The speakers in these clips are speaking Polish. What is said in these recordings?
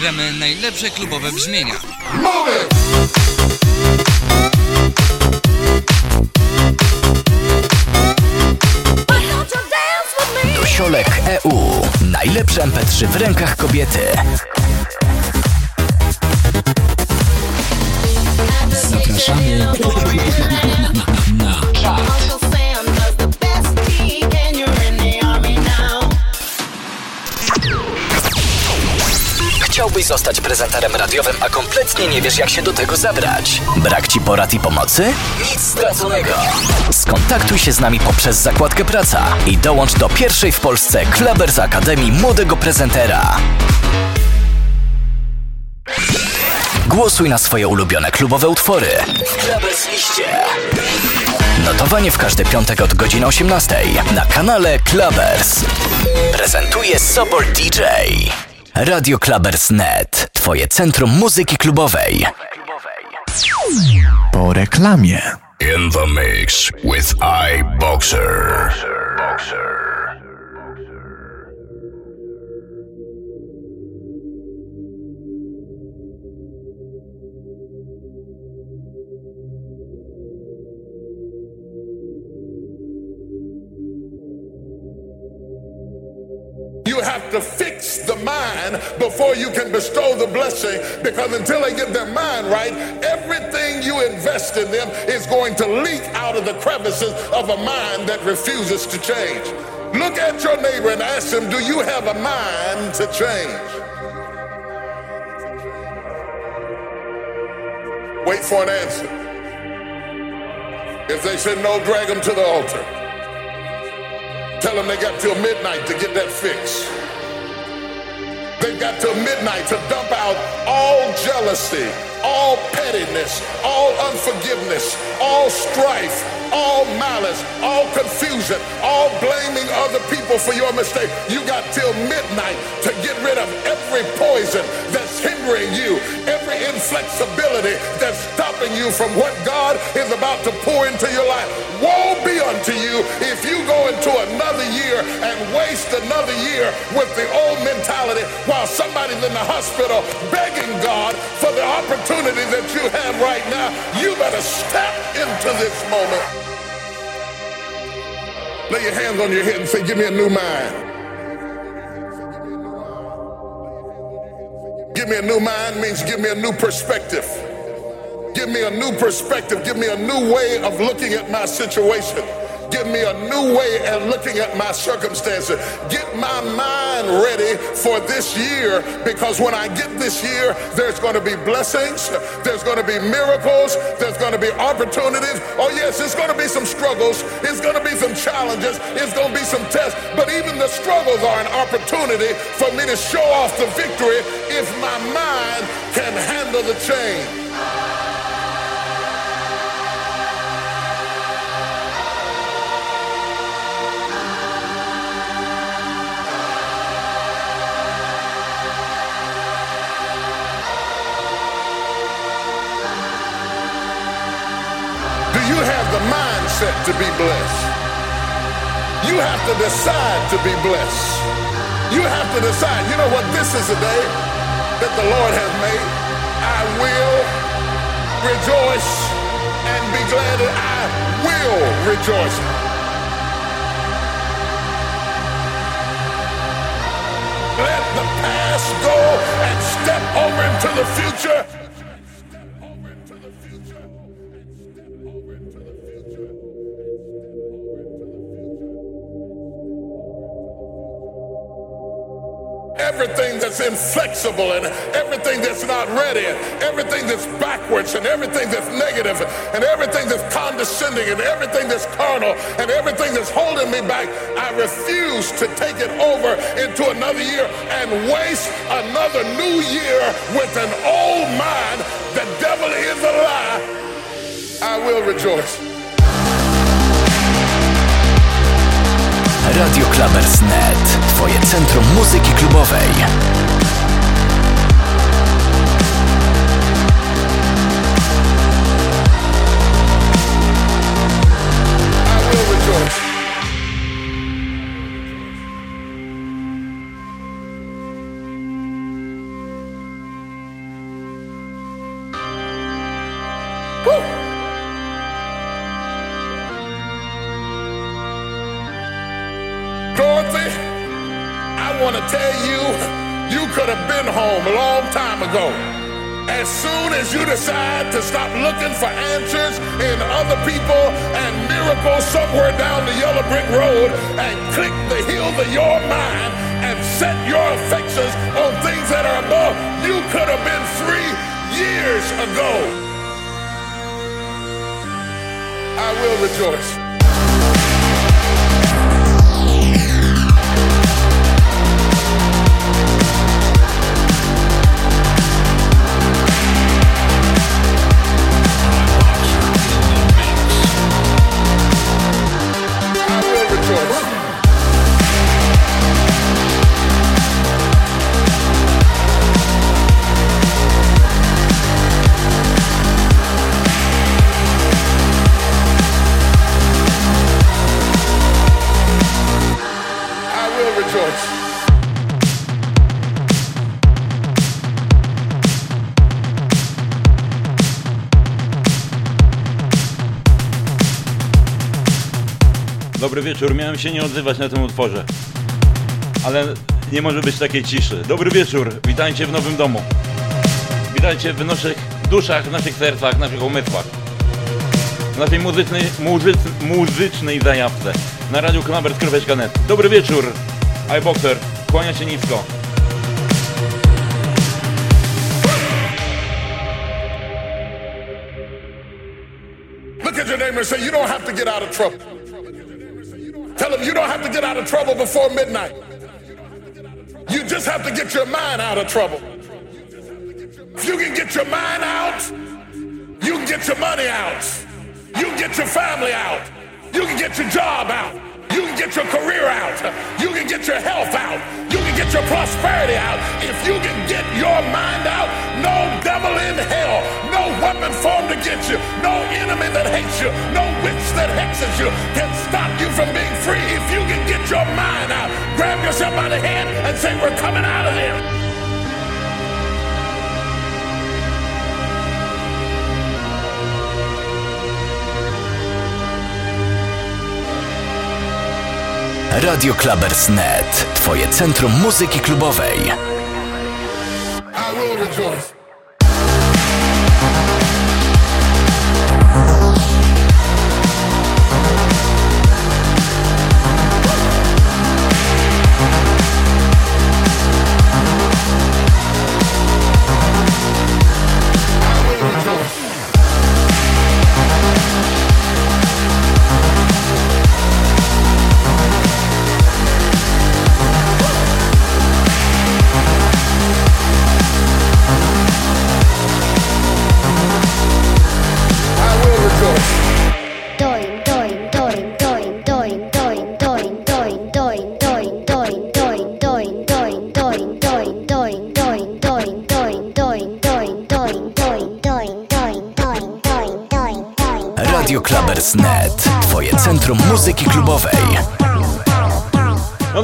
gramy najlepsze klubowe brzmienia. Dosiolek EU. Najlepsze MP3 w rękach kobiety. Zapraszamy Chciałbyś zostać prezenterem radiowym, a kompletnie nie wiesz, jak się do tego zabrać? Brak ci porad i pomocy? Nic straconego. Skontaktuj się z nami poprzez zakładkę Praca i dołącz do pierwszej w Polsce Klubers Akademii Młodego Prezentera. Głosuj na swoje ulubione klubowe utwory w Klubers Liście. Notowanie w każdy piątek od godziny 18 na kanale Clubbers. Prezentuje Sobor DJ. Radio Clubbers.net. Twoje centrum muzyki klubowej. Po reklamie. In the mix with iBoxer. Boxer. You have to fix the mind before you can bestow the blessing because until they get their mind right, everything you invest in them is going to leak out of the crevices of a mind that refuses to change. Look at your neighbor and ask him, Do you have a mind to change? Wait for an answer. If they say no, drag them to the altar. Tell them they got till midnight to get that fix. They've got till midnight to dump out all jealousy, all pettiness, all unforgiveness, all strife, all malice, all confusion, all blaming other people for your mistake. You got till midnight to get rid of every poison hindering you, every inflexibility that's stopping you from what God is about to pour into your life. Woe be unto you if you go into another year and waste another year with the old mentality while somebody's in the hospital begging God for the opportunity that you have right now. You better step into this moment. Lay your hands on your head and say, Give me a new mind. Give me a new mind means give me a new perspective. Give me a new perspective. Give me a new way of looking at my situation. Give me a new way of looking at my circumstances. Get my mind ready for this year because when I get this year, there's going to be blessings, there's going to be miracles, there's going to be opportunities. Oh, yes, it's going to be some struggles, it's going to be some challenges, it's going to be some tests, but even the struggles are an opportunity for me to show off the victory if my mind can handle the change. Have the mindset to be blessed? You have to decide to be blessed. You have to decide, you know what, this is a day that the Lord has made. I will rejoice and be glad that I will rejoice. Let the past go and step over into the future. Everything that's inflexible and everything that's not ready, and everything that's backwards and everything that's negative and everything that's condescending and everything that's carnal and everything that's holding me back. I refuse to take it over into another year and waste another new year with an old mind. The devil is a lie. I will rejoice. Radio Clubbers.net. Twoje centrum muzyki klubowej. Home a long time ago. As soon as you decide to stop looking for answers in other people and miracles somewhere down the yellow brick road and click the heels of your mind and set your affections on things that are above, you could have been free years ago. I will rejoice. Wieczór, miałem się nie odzywać na tym utworze. Ale nie może być takiej ciszy. Dobry wieczór, witajcie w nowym domu. Witajcie w naszych duszach, w naszych sercach, w naszych umysłach. W naszej muzycznej, muzyc, muzycznej zajawce. Na radiu Knabers.net. Dobry wieczór, iBoxer, kłania się nisko. Look at your neighbor and say, You don't have to get out of trouble. Tell them you don't have to get out of trouble before midnight. You just have to get your mind out of trouble. If you can get your mind out, you can get your money out. You can get your family out. You can get your job out. You can get your career out. You can get your health out. You can get your prosperity out. If you can get your mind out, no devil in hell, no weapon formed against you, no enemy that hates you, no witch that hexes you can stop you from being free. If you can get your mind out, grab yourself by the hand and say, We're coming out of there. Radio Clubbers.net. Twoje centrum muzyki klubowej. I will rejoice.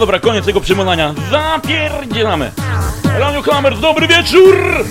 Dobra, koniec tego przymolania. Zapierdzielamy. Radio Klamers, dobry wieczór!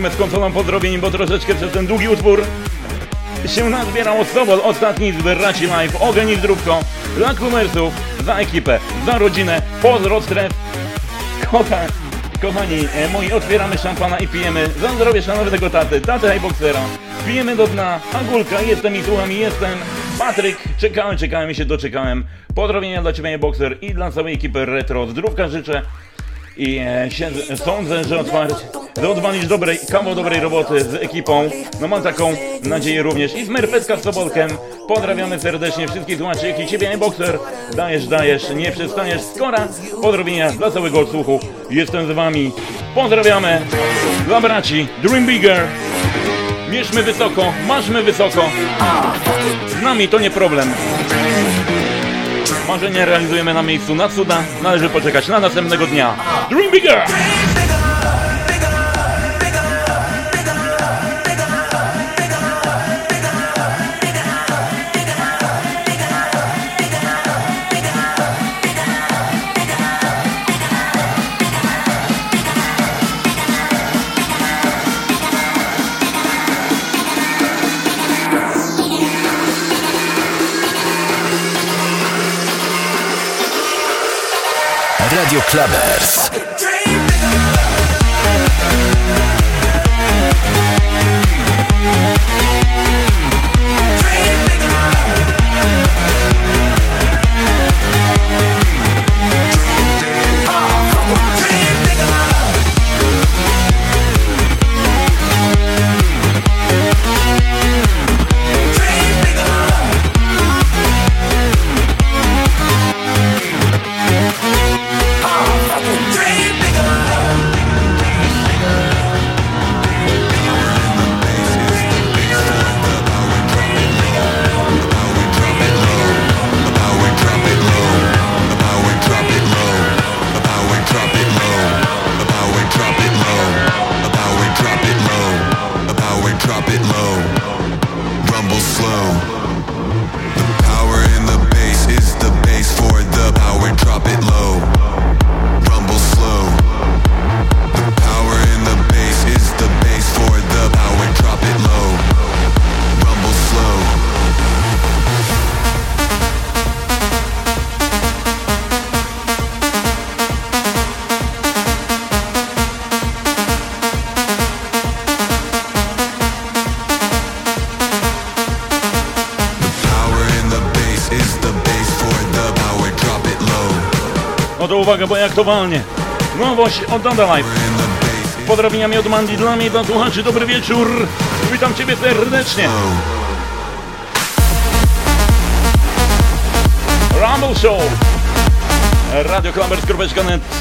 No to konsolą pozdrowień, bo troszeczkę przez ten długi utwór się nazbierało sobol. Ostatni z braci live, ogień i zdrówko dla klumersów, za ekipę, za rodzinę, pozdro stref. Kocha, kochani e, moi, otwieramy szampana i pijemy za zdrowie szanownego taty, taty highboxera. Pijemy do dna, Agulka, jestem i słucham i jestem. Patryk, czekałem, czekałem i się doczekałem. Pozdrowienia dla Ciebie, boxer i dla całej ekipy retro. Zdrówka życzę. I e, siedzę, sądzę, że otwarcie, że odwalisz dobrej, kawał dobrej roboty z ekipą. No mam taką nadzieję również. I z Merpetka z Sobolkiem. Pozdrawiamy serdecznie wszystkich słuchaczy, jak i ciebie, Boxer. Dajesz, dajesz, nie przestaniesz. Skora, pozdrowienia dla całego odsłuchu. Jestem z wami. Pozdrawiamy dla braci Dream Bigger. Mierzmy wysoko, marzmy wysoko. Z nami to nie problem. Marzenia realizujemy na miejscu na cuda. Należy poczekać na następnego dnia. Dream Bigger! Clubbers. Drop it low, rumble slow. The power in the bass is the bass for the power, drop it low, uwaga, bo jak to walnie. Nowość od Dada Live. Is Pozdrowieniami od Mandy dla mnie i dla słuchaczy. Dobry wieczór. Witam Ciebie serdecznie. Rumble Show. Radio Klamers.net.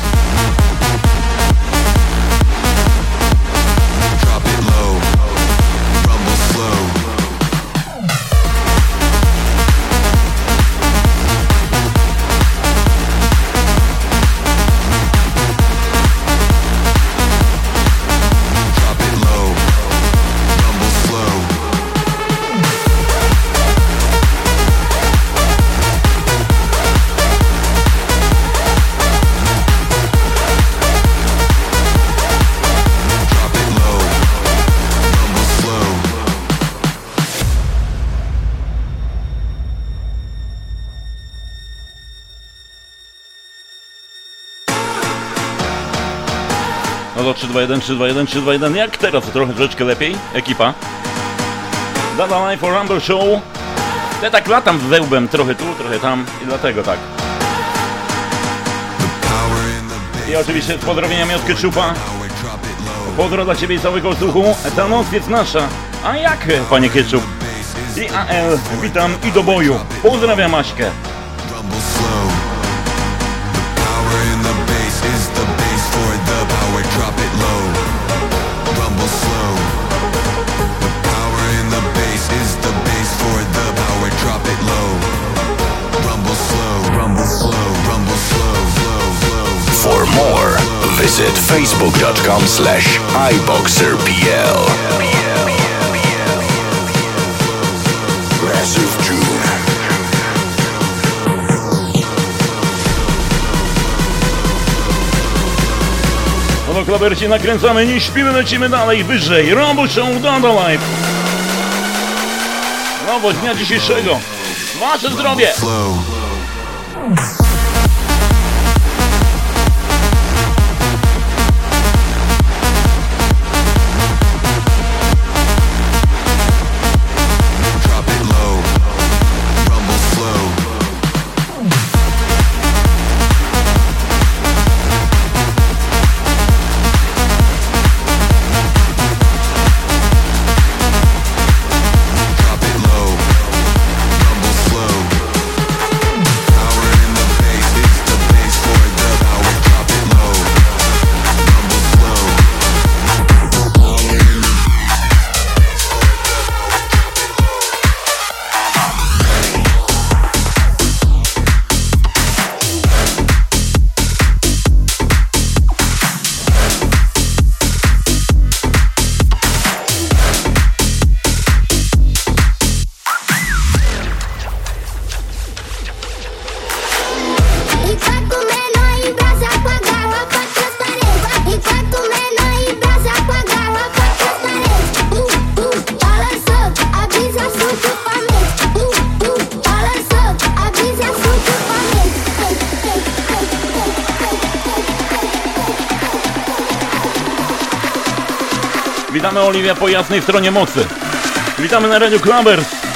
3-2-1, 3-2-1, 3-2-1. Jak teraz trochę troszeczkę lepiej, ekipa. Dada Life for Rumble Show. Ja tak latam wełbem trochę tu, trochę tam i dlatego tak. I oczywiście pozdrowienia Miotkę Czupa. Pozdro dla Ciebie i całego słuchu. Ta noc jest nasza. A jak, panie Kieczup? I AL, witam i do boju. Pozdrawiam Maśkę. The power in the bass is the bass for Drop it low. Rumble slow. The power in the bass is the bass for the power. Drop it low. Rumble slow. Rumble slow. Rumble slow. For more, visit facebook.com slash iboxerpl. Do klaberci nakręcamy, nie śpimy, lecimy dalej, wyżej. Rumble Show Dada Live. Nowość dnia dzisiejszego. Wasze zdrowie. Slow. Witamy Oliwia po jasnej stronie mocy. Witamy na Radiu Clubbers.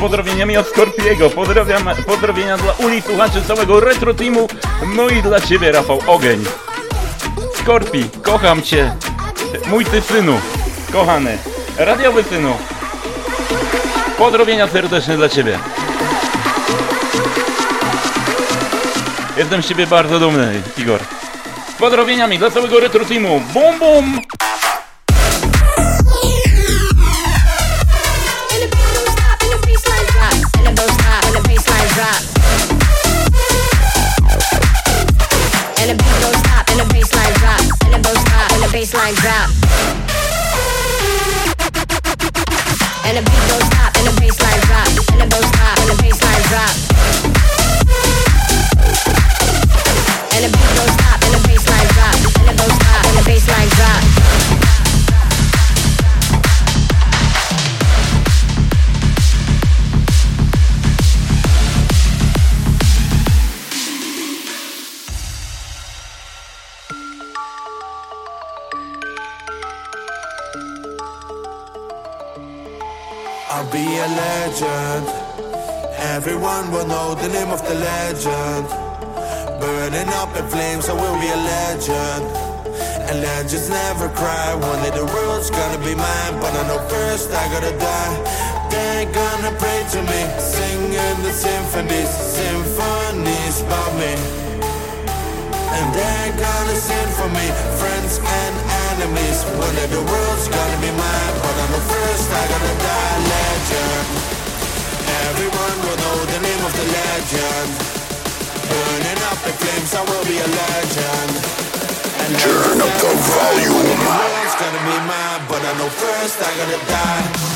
Pozdrowieniami od Skorpiego. Pozdrawiam, pozdrowienia dla Uli, słuchaczy całego Retro Teamu. No i dla Ciebie, Rafał Ogień. Skorpi, kocham Cię. Mój Ty synu, kochany. Radiowy synu. Pozdrowienia serdeczne dla Ciebie. Jestem z Ciebie bardzo dumny, Igor. Z pozdrowieniami dla całego Retro Teamu. Bum, bum! Everyone will know the name of the legend. Burning up in flames, I will be a legend. And legends never cry. One day the world's gonna be mine, but I know first I gotta die. They're gonna pray to me, singing the symphonies, symphonies about me. And they're gonna sing for me, friends and enemies. One day the world's gonna be mine, but I know first I gotta die. Legend. Everyone will know the name of the legend. Burning up in flames, I will be a legend. And Turn up the volume. The world's gonna be mine, but I know first I gotta die.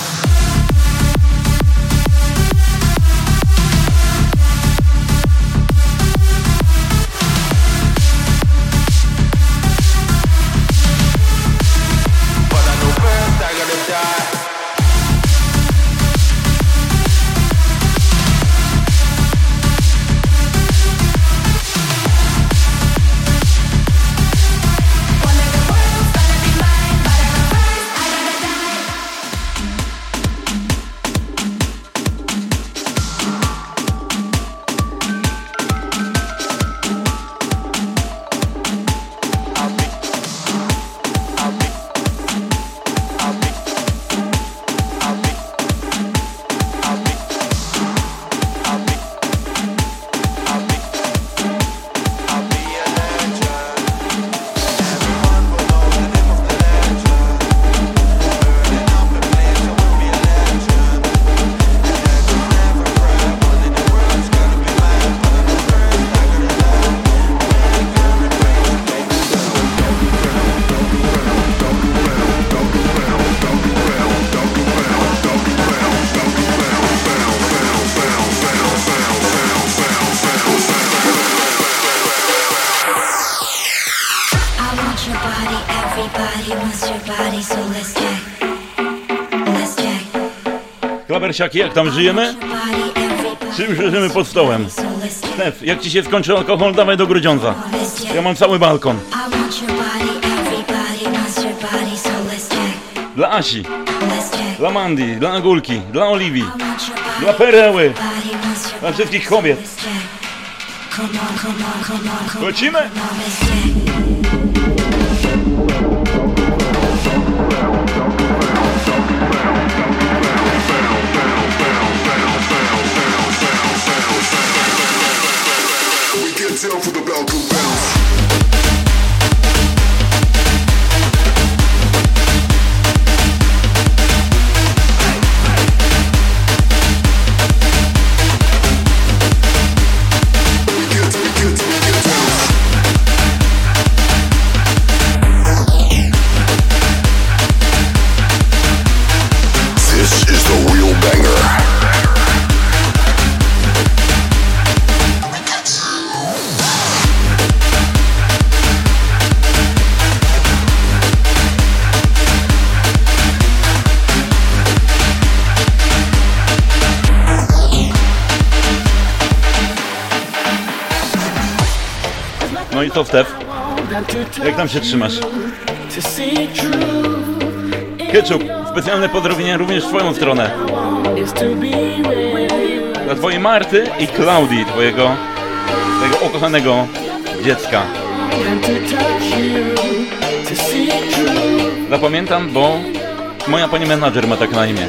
Jak tam żyjemy? Czym żyjemy pod stołem? Stef, jak ci się skończy alkohol, dawaj do Grudziądza. Ja mam cały balkon. Dla Asi, dla Mandy, dla Agulki, dla Oliwii, dla Pereły, dla wszystkich kobiet. Let's We can tell for the bell Stef? Jak tam się trzymasz? Ketchup, specjalne pozdrowienia również w twoją stronę. Dla twojej Marty i Klaudii, twojego, twojego ukochanego dziecka. Zapamiętam, bo moja pani menadżer ma tak na imię.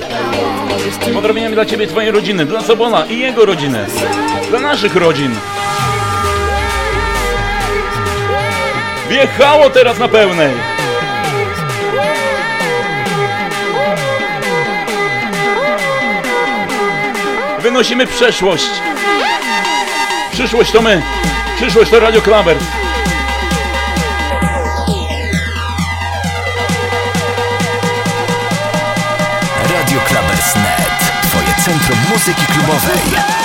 Pozdrowieniami dla ciebie twojej rodziny, dla Sobola i jego rodziny, dla naszych rodzin. Wjechało teraz na pełnej. Wynosimy przeszłość. Przyszłość to my. Przyszłość to Radio Klabers. Radio Clubbers.net. Twoje centrum muzyki klubowej.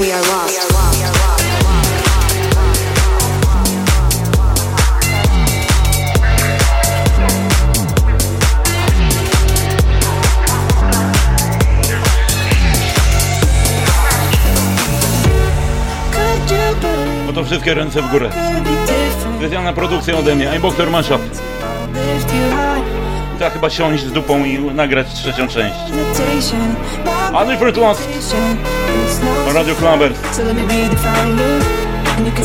We are lost. Oto wszystkie ręce w górę. Specjalna produkcja ode mnie. I'm Boktor Mashup. Trzeba chyba siąść z dupą i nagrać trzecią część. Unlimited Lost. Radio Clubbers. So let me redefine you. And you can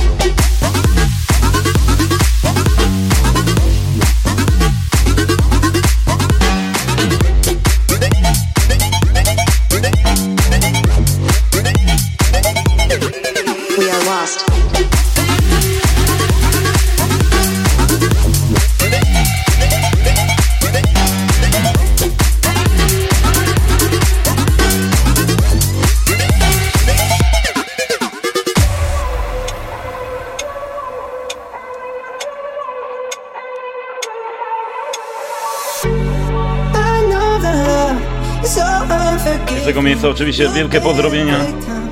tego miejsca oczywiście wielkie pozdrowienia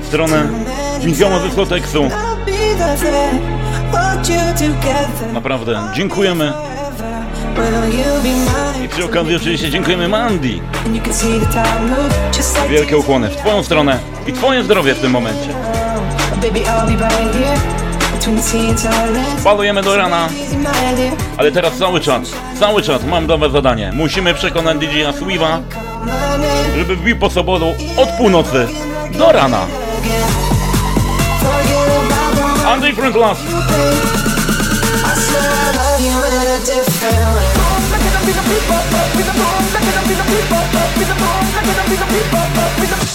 w stronę Michała ze Sloteksu. Naprawdę dziękujemy. I przy okazji oczywiście dziękujemy Mandy. Wielkie ukłony w Twoją stronę i Twoje zdrowie w tym momencie. Balujemy do rana, ale teraz cały czas, cały czas mam Was zadanie. Musimy przekonać DJ-a Sweeva, żeby wbił po sobotę od północy do rana. again. Forget about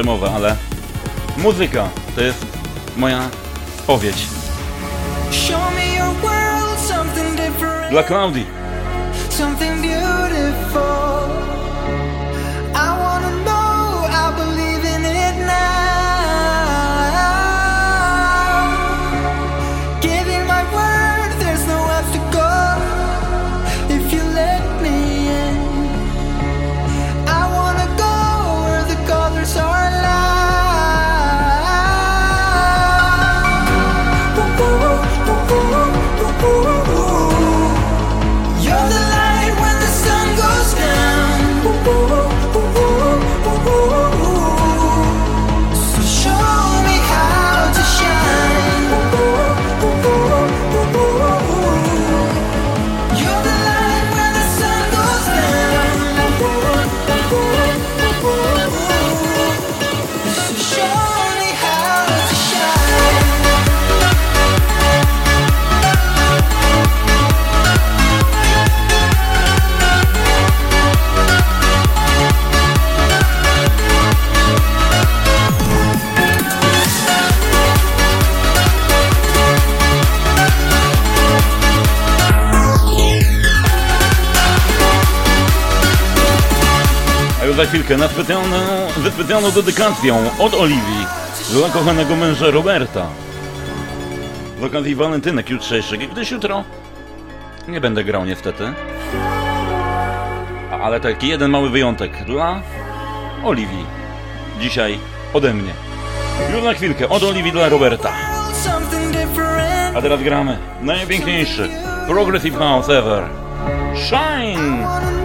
przemowa, ale muzyka to jest moja spowiedź. Dla Klaudii. za chwilkę nad wypytaną dedykacją od Oliwii dla kochanego męża Roberta w okazji walentynek jutrzejszych, gdyż jutro nie będę grał niestety. Ale taki jeden mały wyjątek dla Oliwii. Dzisiaj ode mnie. Już na chwilkę od Oliwii dla Roberta. A teraz gramy najpiękniejszy Progressive House Ever. Shine!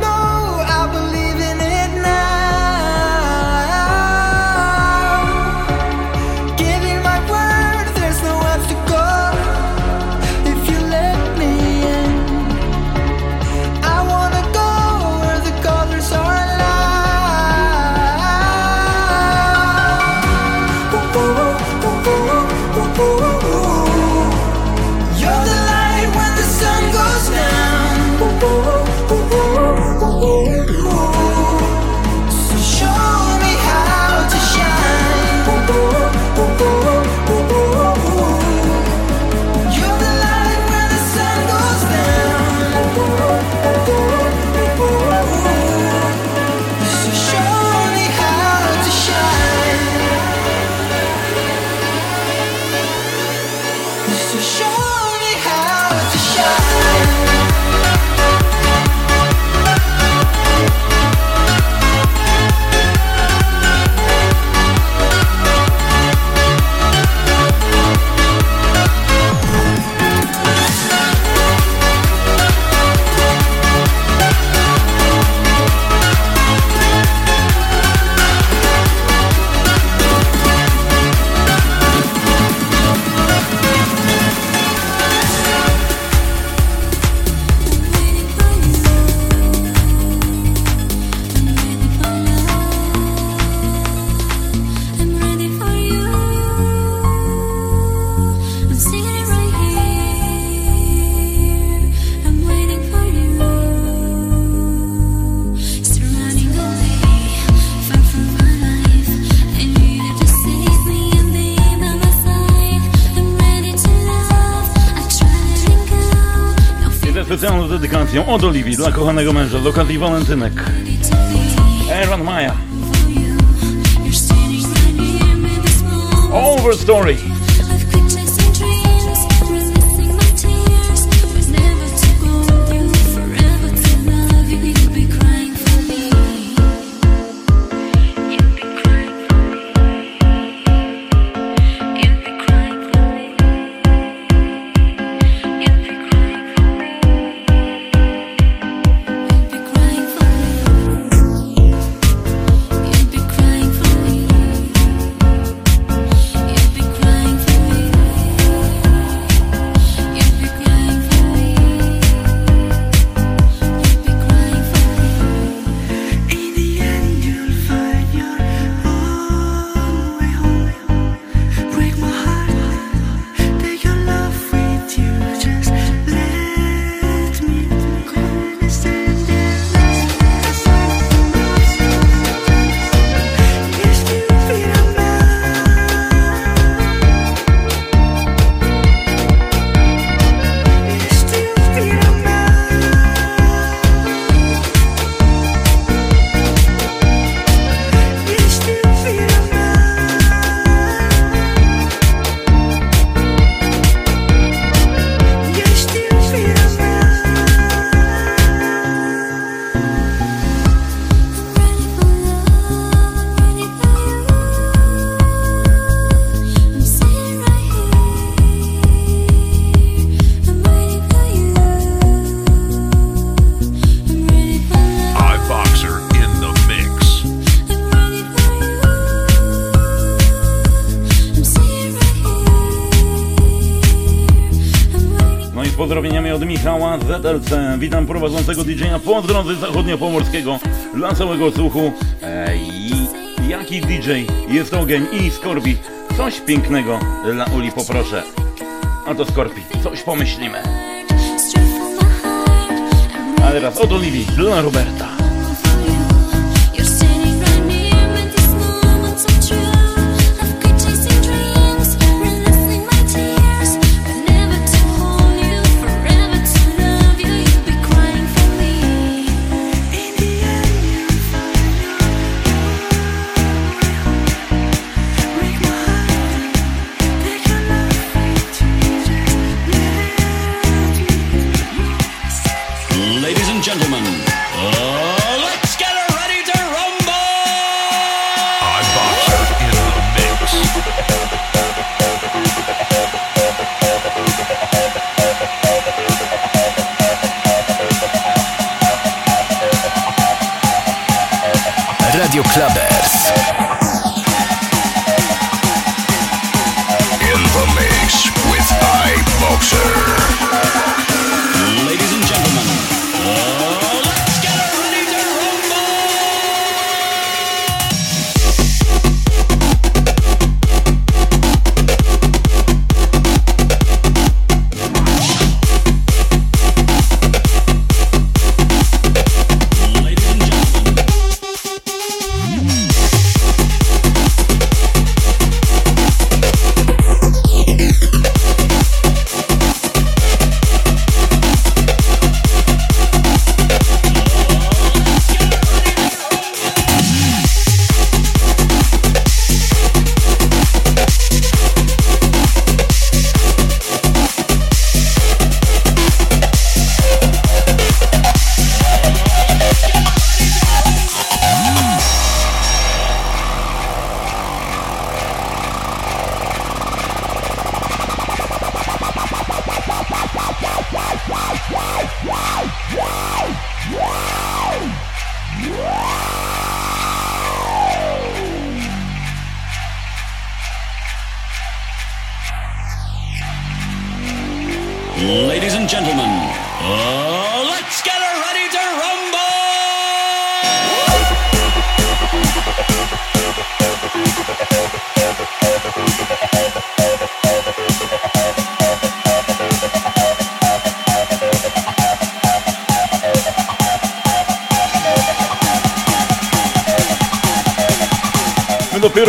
od Oliwii dla kochanego męża, do Kati Walentynek. Aaron Maja. Over Story. Witam prowadzącego DJ-a po drodze zachodniopomorskiego dla całego słuchu. Ej, jaki DJ jest ogień i Skorpi? Coś pięknego dla Uli poproszę. A to Skorpi, coś pomyślimy. A teraz od Oliwii dla Roberta.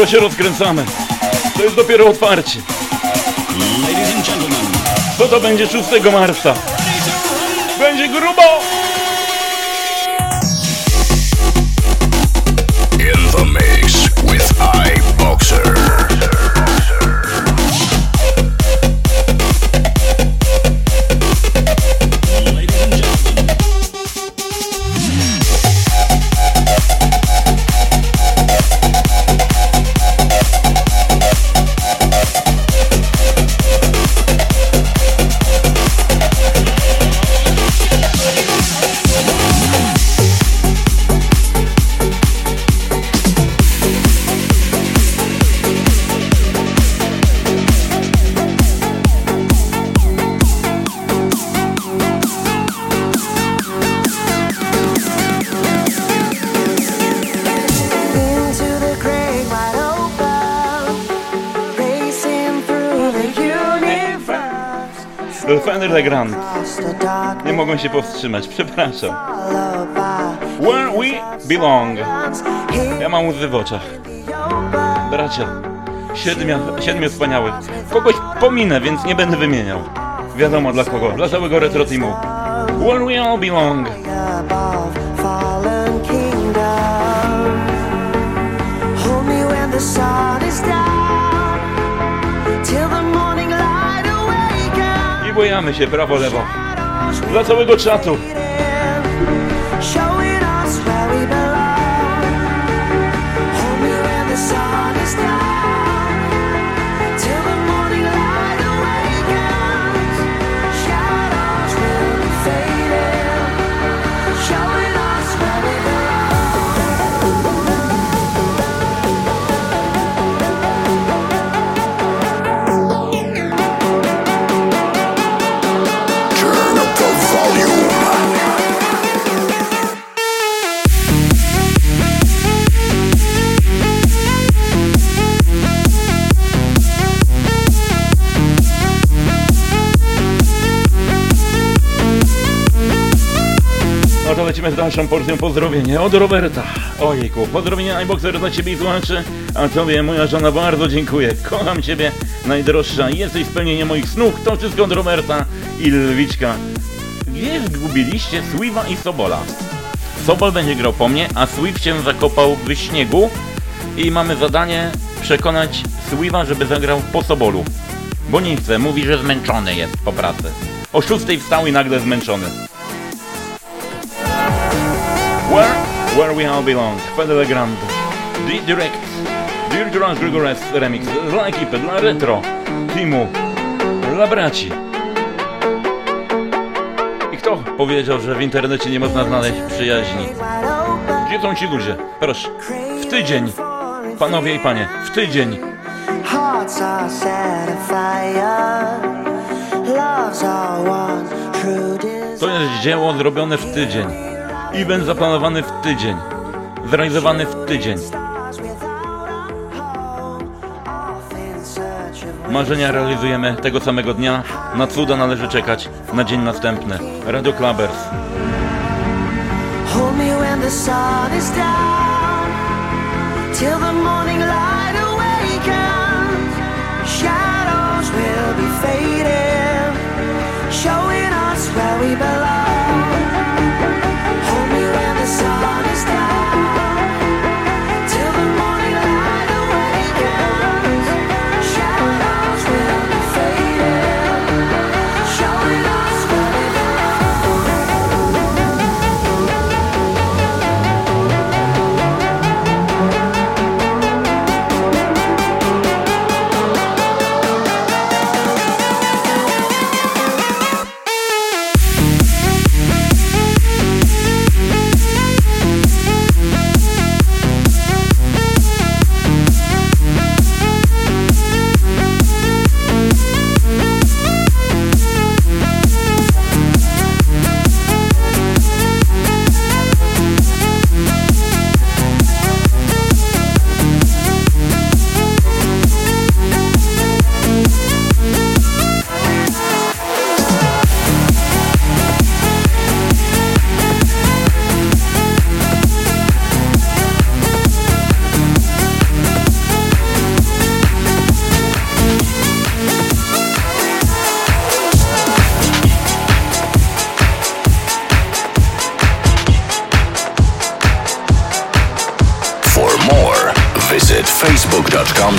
Dopiero się rozkręcamy. To jest dopiero otwarcie. Co to będzie 6 marca? Będzie grubo! Nie mogłem się powstrzymać, przepraszam. Where we belong. Ja mam łzy w oczach. Bracia, siedmiu, siedmiu wspaniałych. Kogoś pominę, więc nie będę wymieniał. Wiadomo dla kogo, dla całego retro teamu. Where we all belong. above fallen kingdom. Hold me when the sun is down, till the morning light awakens. I bojamy się prawo, lewo. Dla całego czatu. Lecimy z dalszą porcją pozdrowienia od Roberta. Ojejku, pozdrowienia iBoxer dla Ciebie i słuchaczy, a Tobie, moja żona, bardzo dziękuję. Kocham Ciebie, najdroższa, jesteś spełnieniem moich snów. To wszystko od Roberta i Lwiczka. Gdzie zgubiliście Swiwa i Sobola? Sobol będzie grał po mnie, a Swift się zakopał w śniegu i mamy zadanie przekonać Swiwa, żeby zagrał po Sobolu. Bo nie chce, mówi, że zmęczony jest po pracy. O szóstej wstał i nagle zmęczony. Where? Where we all belong. Fedele Grand. D Direct. Durans Gregores Remix. Dla ekipy, dla retro. Teamu. Dla braci. I kto powiedział, że w internecie nie można znaleźć przyjaźni? Gdzie są ci ludzie? Proszę. W tydzień. Panowie i panie. W tydzień. Hearts are set afire. To jest dzieło zrobione w tydzień. Event zaplanowany w tydzień. Zrealizowany w tydzień. Marzenia realizujemy tego samego dnia. Na cuda należy czekać na dzień następny. Radio Clubbers. Hold me when the sun is down. Till the morning light awakens. Shadows will be fading. Showing us where we belong.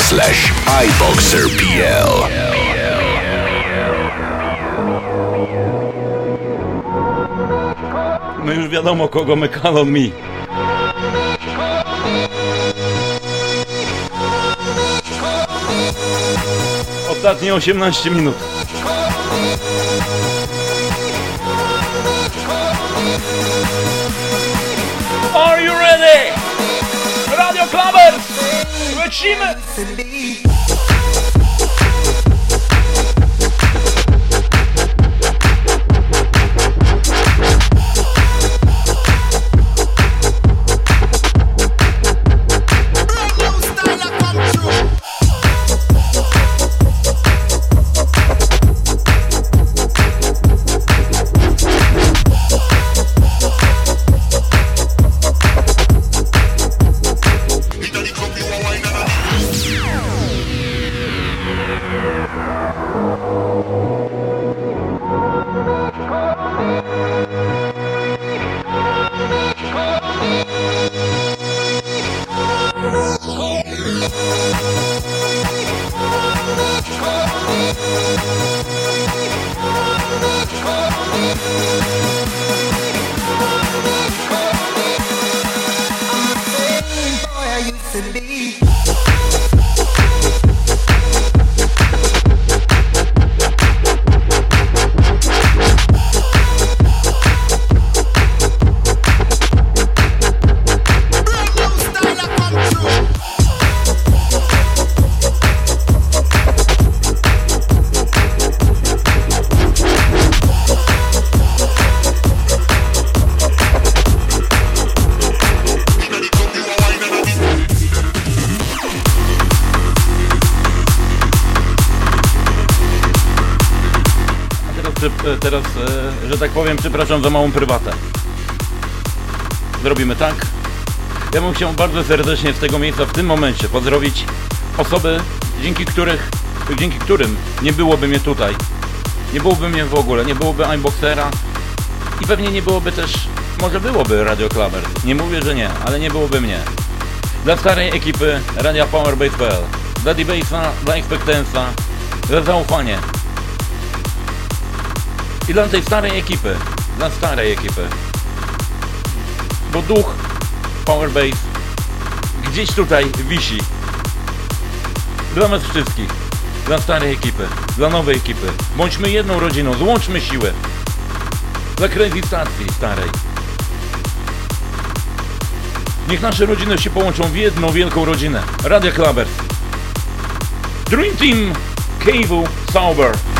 Slash iboxerpl. No już wiadomo kogo my call on me. Ostatnie 18 minut. Lecimy! Teraz, e, że tak powiem, przepraszam za małą prywatę. zrobimy tak. Ja bym chciał bardzo serdecznie z tego miejsca w tym momencie pozdrowić osoby, dzięki których, dzięki którym nie byłoby mnie tutaj. Nie byłoby mnie w ogóle, nie byłoby iBoxera i pewnie nie byłoby też, może byłoby Radio Klaber. Nie mówię, że nie, ale nie byłoby mnie. Dla starej ekipy Radia Powerbase.pl, dla D-Base'a, dla Expectance'a, za zaufanie. I dla tej starej ekipy, dla starej ekipy. Bo duch Powerbase gdzieś tutaj wisi. Dla was wszystkich, dla starej ekipy, dla nowej ekipy. Bądźmy jedną rodziną, złączmy siły. Dla kredytacji starej. Niech nasze rodziny się połączą w jedną wielką rodzinę. Radia Klabers. Dream Team Cable Sauber.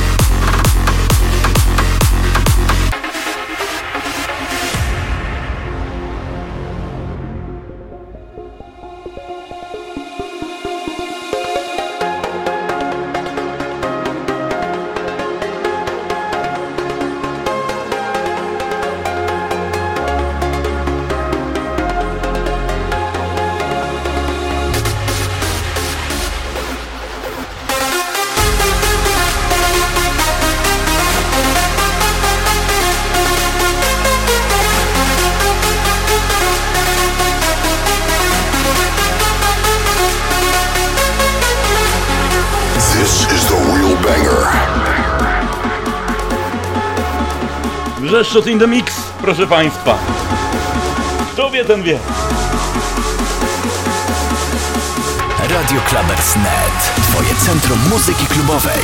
Wrzeszczot in the mix, proszę Państwa. Kto wie, ten wie. Radio Klubers.net. Twoje centrum muzyki klubowej.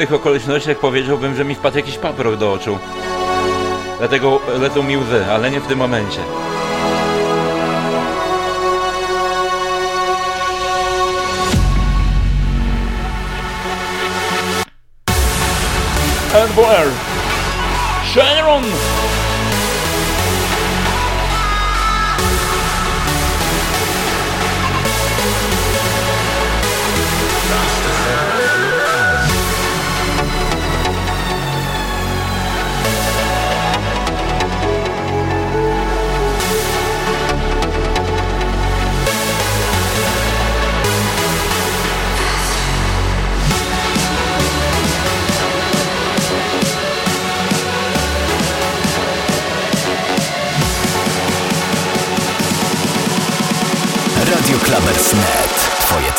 Innych okolicznościach powiedziałbym, że mi wpadł jakiś paprok do oczu. Dlatego lecą mi łzy, ale nie w tym momencie.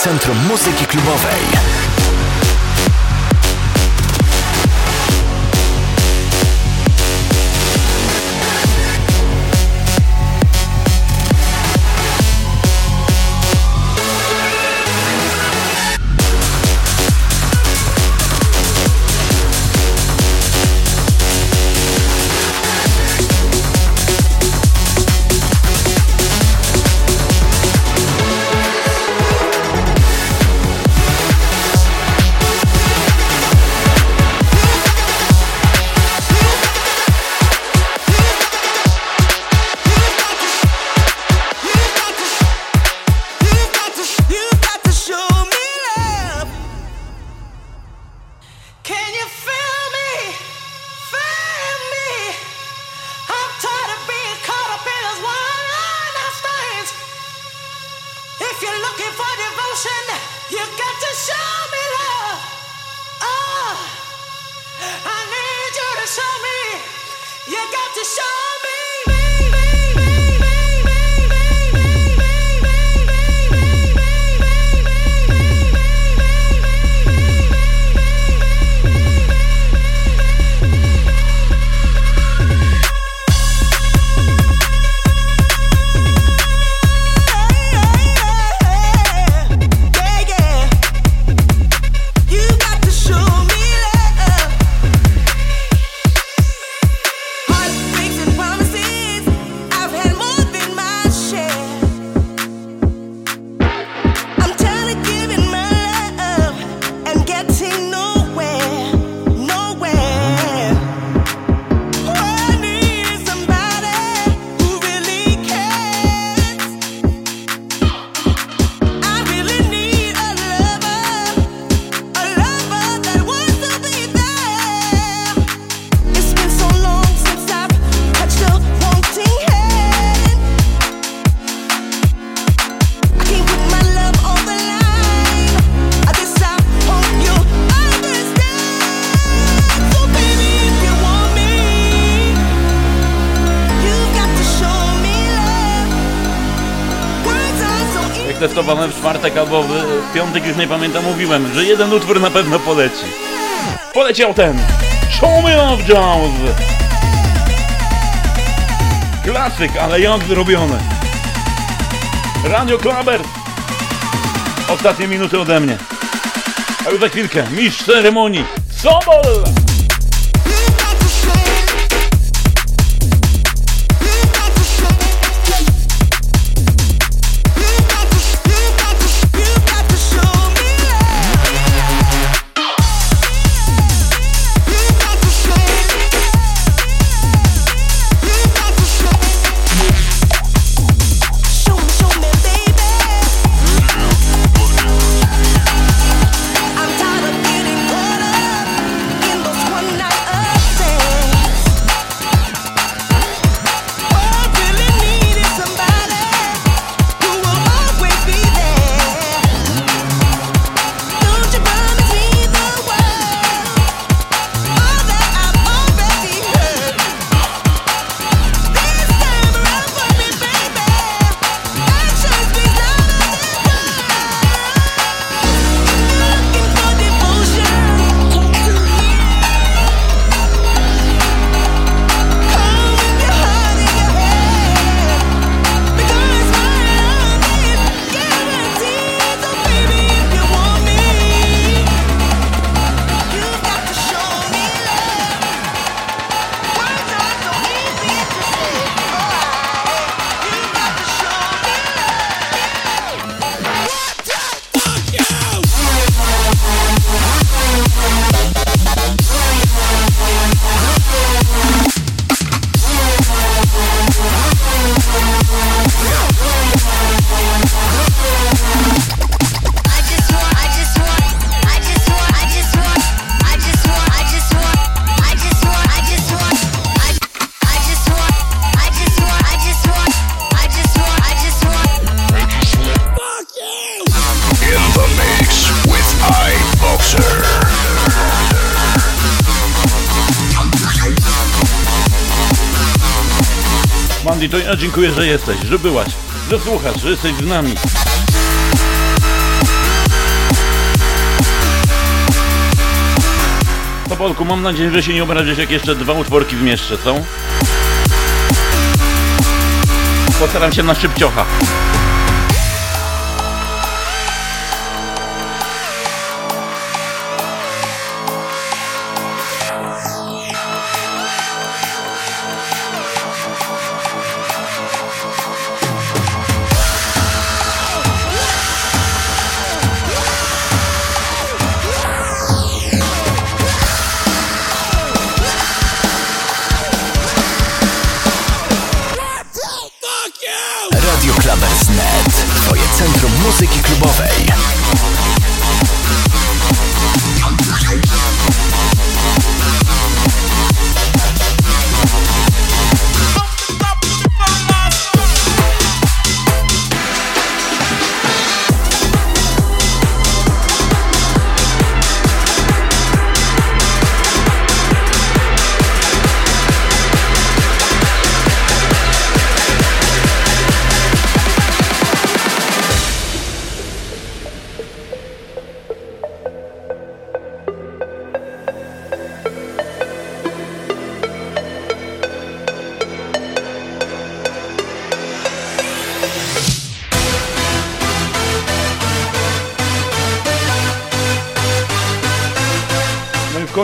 Centrum Muzyki Klubowej. reflektowałem w czwartek albo w piątek, już nie pamiętam, mówiłem, że jeden utwór na pewno poleci. Poleciał ten! Show me love, Jones! Klasyk, ale jak zrobiony. Radio Klaber! Ostatnie minuty ode mnie. A już za chwilkę, mistrz ceremonii, Sobol! dziękuję, że jesteś, że byłaś, że słuchasz, że jesteś z nami. Topolku, mam nadzieję, że się nie obrazisz, jak jeszcze dwa utworki w mieszce są. Postaram się na szybciocha.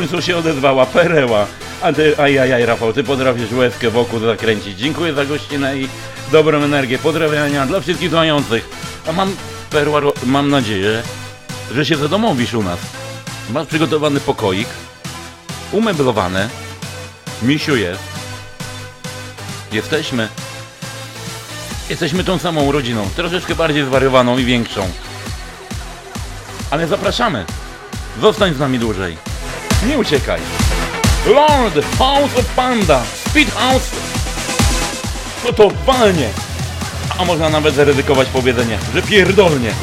Końcu się odezwała pereła. A ty, ajajaj Rafał, ty potrafisz łezkę wokół zakręcić. Dziękuję za gościnę i dobrą energię. Pozdrawiania dla wszystkich dzwoniących. A mam, perła, mam nadzieję, że się zadomowisz u nas. Masz przygotowany pokoik, umeblowane, misiu jest. Jesteśmy. Jesteśmy tą samą rodziną, troszeczkę bardziej zwariowaną i większą. Ale zapraszamy. Zostań z nami dłużej. Nie uciekaj. Lord House of Panda. Speed House. No to walnie. A można nawet zaryzykować powiedzenie, że pierdolnie.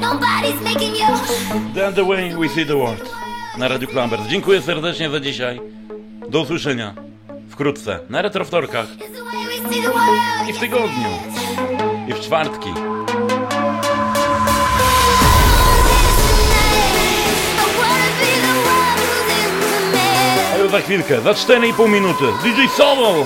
Nobody's making you. The, the way we see the world. Na Radio Klambers. Dziękuję serdecznie za dzisiaj. Do usłyszenia. Wkrótce. Na retrowtorkach. I w tygodniu. I w czwartki. A już za chwilkę, za 4,5 minuty. DJ Sobol!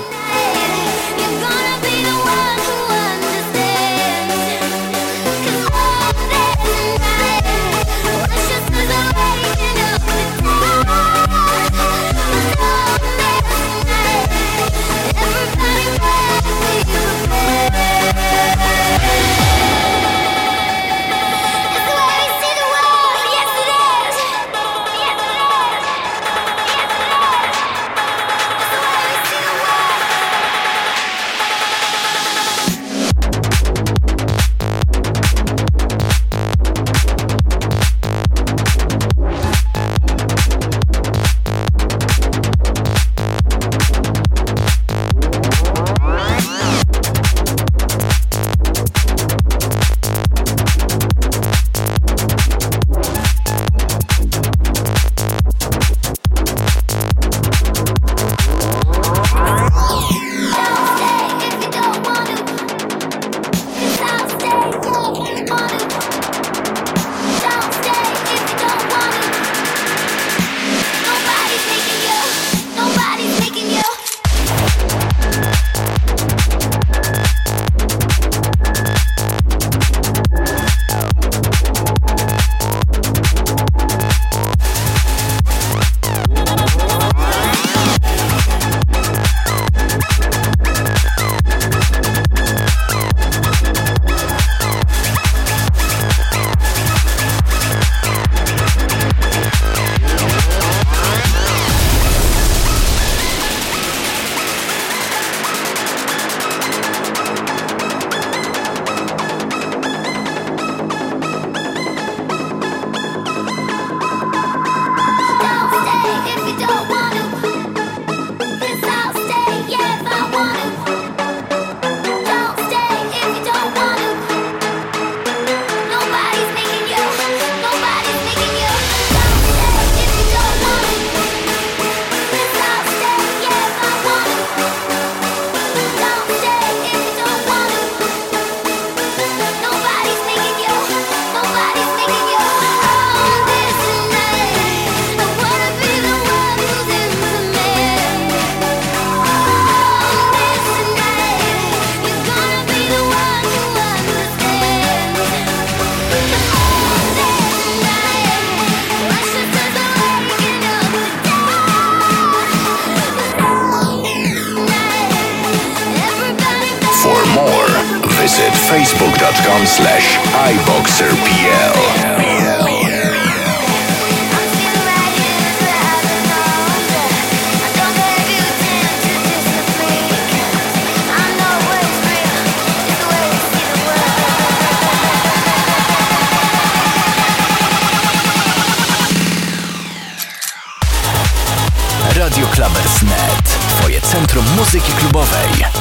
facebook.com slash iboxerpl. Radio Clubbers.net. Twoje centrum muzyki klubowej.